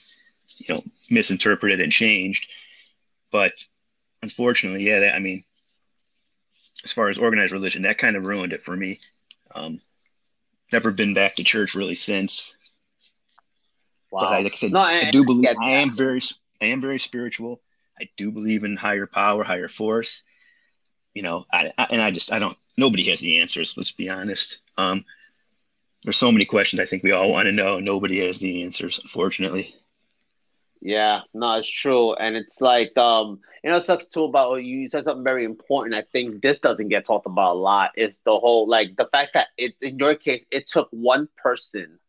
you know, misinterpreted and changed. But unfortunately, yeah, that, I mean, as far as organized religion, that kind of ruined it for me. Um, never been back to church really since. Wow. But I, like I said, No, I, I- do believe get I am very, I am very spiritual. I do believe in higher power, higher force. You know, I, I and I just I don't. Nobody has the answers. Let's be honest. Um, there's so many questions I think we all want to know, nobody has the answers, unfortunately. Yeah, no, it's true, and it's like um, you know, it sucks too about you said something very important. I think this doesn't get talked about a lot. It's the whole like the fact that it in your case it took one person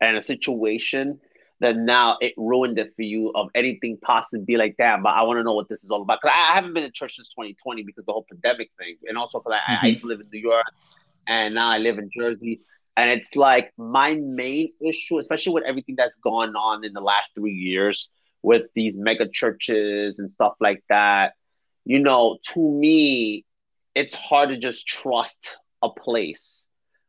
and a situation that now it ruined it for you of anything possibly like that. But I want to know what this is all about because I, I, haven't been to church since 2020 because the whole pandemic thing, and also because I, mm-hmm. I used to live in New York and now I live in Jersey. And it's like my main issue, especially with everything that's gone on in the last three years with these mega churches and stuff like that. You know, to me, it's hard to just trust a place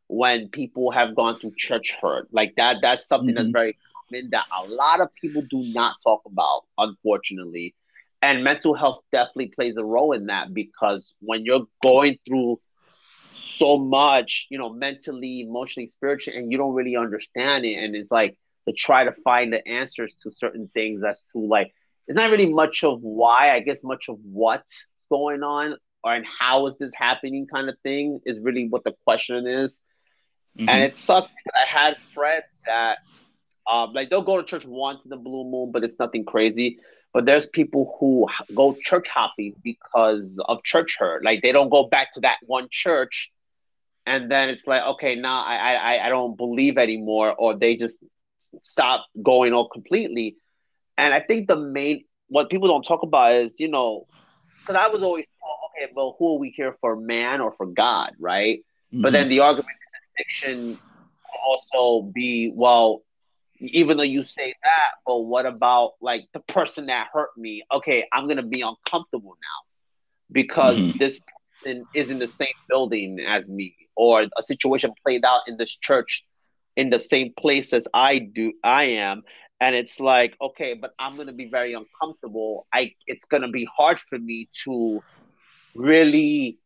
when people have gone through church hurt. Like that, that's something mm-hmm. that's very common that a lot of people do not talk about, unfortunately. And mental health definitely plays a role in that because when you're going through so much, you know, mentally, emotionally, spiritually, and you don't really understand it. And it's like to try to find the answers to certain things as to like it's not really much of why, I guess much of what's going on or and how is this happening kind of thing is really what the question is. Mm-hmm. And it sucks I had friends that um like they'll go to church once in the blue moon, but it's nothing crazy. But there's people who go church hopping because of church hurt. Like they don't go back to that one church, and then it's like, okay, now I I I don't believe anymore, or they just stop going all completely. And I think the main what people don't talk about is you know because I was always okay, well, who are we here for, man or for God, right? Mm-hmm. But then the argument in also be well even though you say that, but what about like the person that hurt me? Okay, I'm gonna be uncomfortable now because mm-hmm. this person is in the same building as me, or a situation played out in this church in the same place as I do I am. And it's like, okay, but I'm gonna be very uncomfortable. I it's gonna be hard for me to really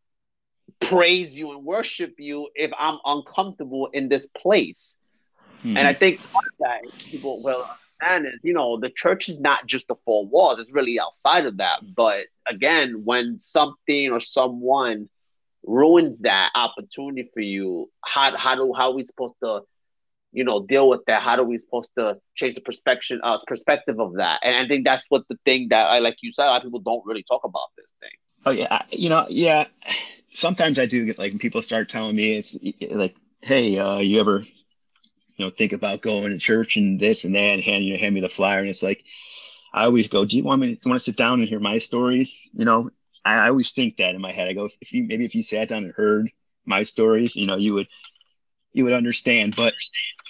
praise you and worship you if I'm uncomfortable in this place. Mm-hmm. And I think that people will understand is, you know, the church is not just the four walls, it's really outside of that. But again, when something or someone ruins that opportunity for you, how how do how are we supposed to, you know, deal with that? How do we supposed to change the perspective uh, perspective of that? And I think that's what the thing that I like you said, a lot of people don't really talk about this thing. Oh yeah, you know, yeah. Sometimes I do get like people start telling me it's like, hey, uh, you ever you know, think about going to church and this and that, and hand you know, hand me the flyer, and it's like, I always go, do you want me to want to sit down and hear my stories? You know, I, I always think that in my head. I go, if you maybe if you sat down and heard my stories, you know, you would you would understand. But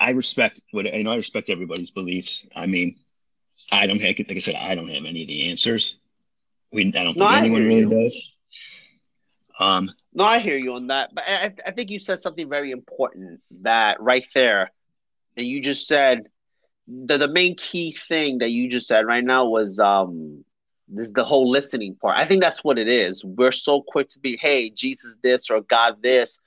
I respect what you know. I respect everybody's beliefs. I mean, I don't have, like I said, I don't have any of the answers. We, I don't no, think anyone really you. does. Um, no, I hear you on that, but I, I think you said something very important that right there and you just said the the main key thing that you just said right now was um this the whole listening part. I think that's what it is. We're so quick to be, hey, Jesus this or God this.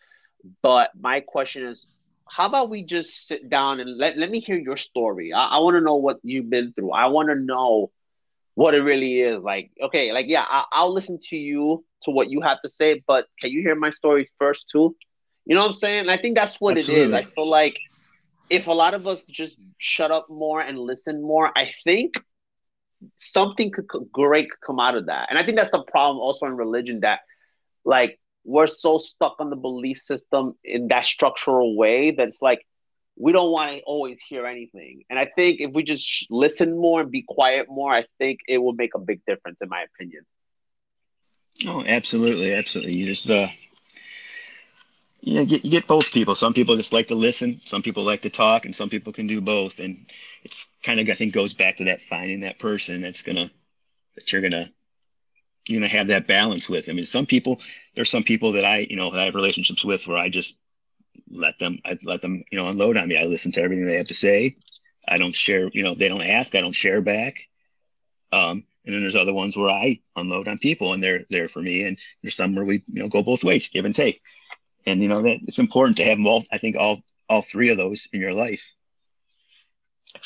But my question is, how about we just sit down and let, let me hear your story? I, I want to know what you've been through. I want to know what it really is. Like, okay, like, yeah, I, I'll listen to you to what you have to say, but can you hear my story first too? You know what I'm saying? I think that's what Absolutely. it is. I feel like if a lot of us just shut up more and listen more, I think something could, great could come out of that. And I think that's the problem also in religion that like we're so stuck on the belief system in that structural way that it's like we don't want to always hear anything. And I think if we just listen more and be quiet more, I think it will make a big difference in my opinion. Oh, absolutely, absolutely. You just uh you know, get, you get both people. Some people just like to listen. Some people like to talk, and some people can do both. And it's kind of, I think, goes back to that finding that person that's gonna that you're gonna you're gonna have that balance with. I mean, some people there's some people that I you know that I have relationships with where I just let them I let them you know unload on me. I listen to everything they have to say. I don't share. You know, they don't ask. I don't share back. Um, and then there's other ones where I unload on people, and they're there for me. And there's some where we you know go both ways, give and take and you know that it's important to have all. I think all all three of those in your life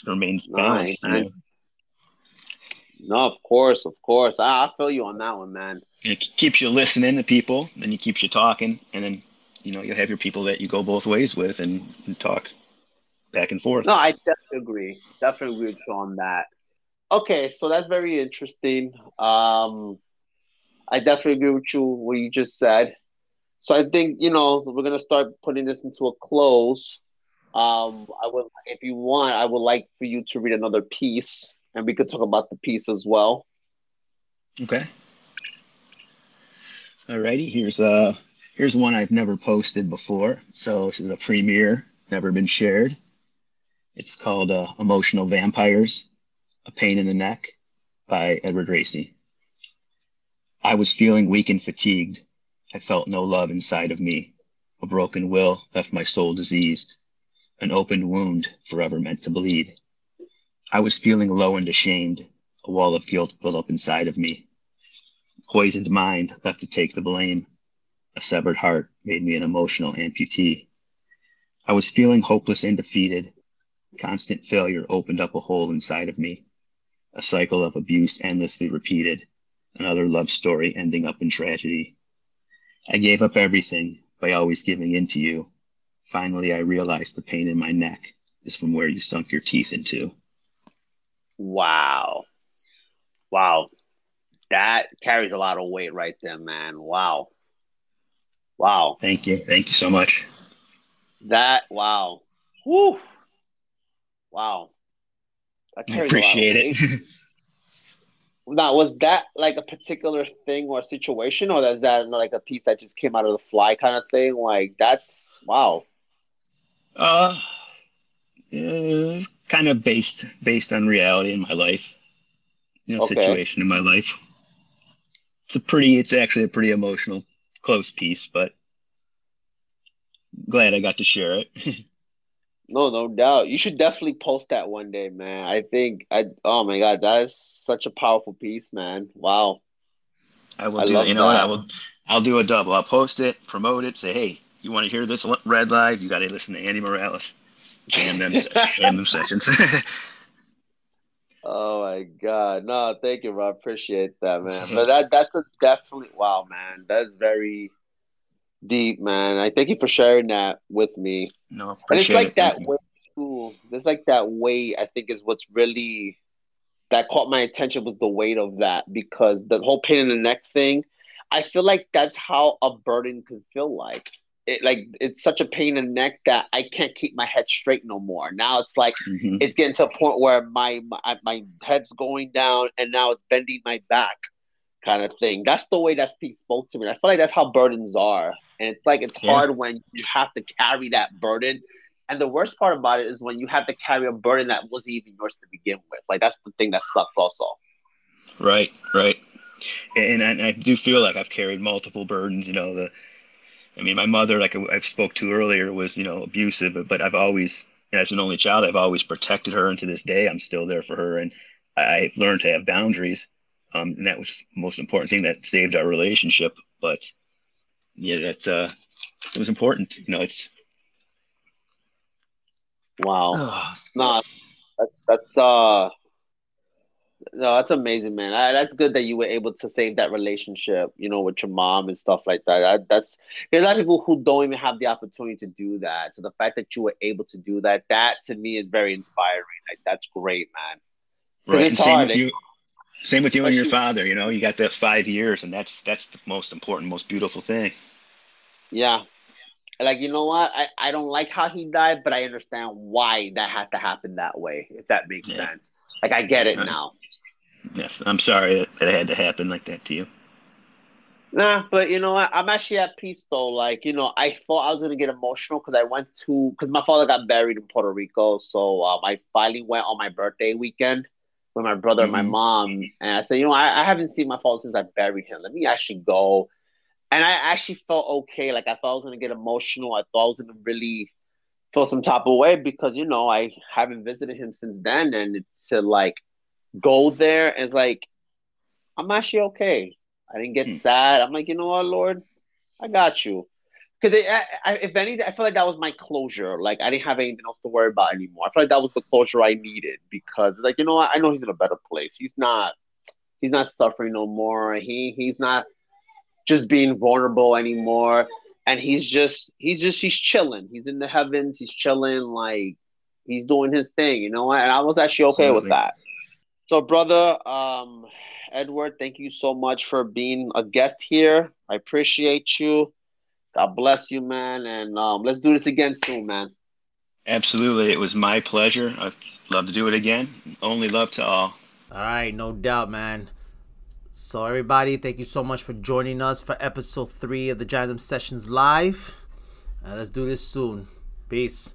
remains balanced. Nice, No, of course, of course. I, I feel you on that one, man. It keeps you listening to people, and it keeps you talking, and then you know you'll have your people that you go both ways with and, and talk back and forth. No, I definitely agree. Definitely agree with you on that. okay, so that's very interesting. Um, I definitely agree with you what you just said. So I think you know we're gonna start putting this into a close. Um, I would, if you want, I would like for you to read another piece, and we could talk about the piece as well. Okay. Alrighty, here's uh here's one I've never posted before. So this is a premiere, never been shared. It's called uh, "Emotional Vampires: A Pain in the Neck" by Edward Racy. I was feeling weak and fatigued. I felt no love inside of me. A broken will left my soul diseased. An open wound forever meant to bleed. I was feeling low and ashamed. A wall of guilt built up inside of me. Poisoned mind left to take the blame. A severed heart made me an emotional amputee. I was feeling hopeless and defeated. Constant failure opened up a hole inside of me. A cycle of abuse endlessly repeated. Another love story ending up in tragedy. I gave up everything by always giving in to you. Finally, I realized the pain in my neck is from where you sunk your teeth into. Wow. Wow. That carries a lot of weight right there, man. Wow. Wow. Thank you. Thank you so much. That, wow. Whew. Wow. I appreciate it. *laughs* now, was that like a particular thing or situation, or is that like a piece that just came out of the fly kind of thing? Like, that's wow. Uh, uh kind of based based on reality in my life, you know, okay. situation in my life. It's a pretty, it's actually a pretty emotional, close piece, but glad I got to share it. *laughs* No, no doubt. You should definitely post that one day, man. I think I oh my god, that is such a powerful piece, man. Wow. I will I do you know what? I will I'll do a double. I'll post it, promote it, say, hey, you want to hear this read live? You got to listen to Andy Morales. Jam *laughs* them sessions. *laughs* oh my god, no, thank you, bro. I appreciate that, man. *laughs* But that that's a definitely wow, man. That's very deep, man. I thank you for sharing that with me. No, and it's like it. that way too. It's like that weight. I think is what's really that caught my attention was the weight of that because the whole pain in the neck thing. I feel like that's how a burden can feel like. It like it's such a pain in the neck that I can't keep my head straight no more. Now it's like mm-hmm. it's getting to a point where my, my my head's going down and now it's bending my back kind of thing. That's the way that piece spoke to me. I feel like that's how burdens are. And it's like it's yeah. hard when you have to carry that burden. And the worst part about it is when you have to carry a burden that wasn't even yours to begin with. Like that's the thing that sucks also. Right, right. And, and I do feel like I've carried multiple burdens, you know, the I mean, my mother, like I spoke to earlier, was, you know, abusive, but, but I've always, as an only child, I've always protected her. And to this day, I'm still there for her. And I've learned to have boundaries um, and that was the most important thing that saved our relationship. But yeah, that's uh, it was important. You know, it's wow. *sighs* no, that's, that's uh, no, that's amazing, man. I, that's good that you were able to save that relationship, you know, with your mom and stuff like that. I, that's there's a lot of people who don't even have the opportunity to do that. So the fact that you were able to do that, that to me is very inspiring. Like that's great, man. Right. It's hard. You, same with you and your father. You know, you got that five years, and that's that's the most important, most beautiful thing. Yeah, like you know what? I I don't like how he died, but I understand why that had to happen that way. If that makes yeah. sense. Like I get it now. Yes, I'm sorry that it had to happen like that to you. Nah, but you know what? I'm actually at peace though. Like, you know, I thought I was gonna get emotional because I went to because my father got buried in Puerto Rico, so um, I finally went on my birthday weekend with my brother and my mm-hmm. mom. And I said, you know, I, I haven't seen my father since I buried him. Let me actually go. And I actually felt okay. Like I thought I was gonna get emotional. I thought I was gonna really feel some type of way because you know I haven't visited him since then, and it's to like go there is like I'm actually okay. I didn't get mm-hmm. sad. I'm like, you know what, Lord, I got you because if anything, I feel like that was my closure. Like I didn't have anything else to worry about anymore. I feel like that was the closure I needed because, like, you know what? I know he's in a better place. He's not, he's not suffering no more. He he's not just being vulnerable anymore, and he's just he's just he's chilling. He's in the heavens. He's chilling. Like he's doing his thing. You know, and I was actually okay Absolutely. with that. So, brother, um, Edward, thank you so much for being a guest here. I appreciate you. God bless you, man. And um, let's do this again soon, man. Absolutely. It was my pleasure. I'd love to do it again. Only love to all. All right, no doubt, man. So, everybody, thank you so much for joining us for episode three of the Jam Sessions Live. Uh, let's do this soon. Peace.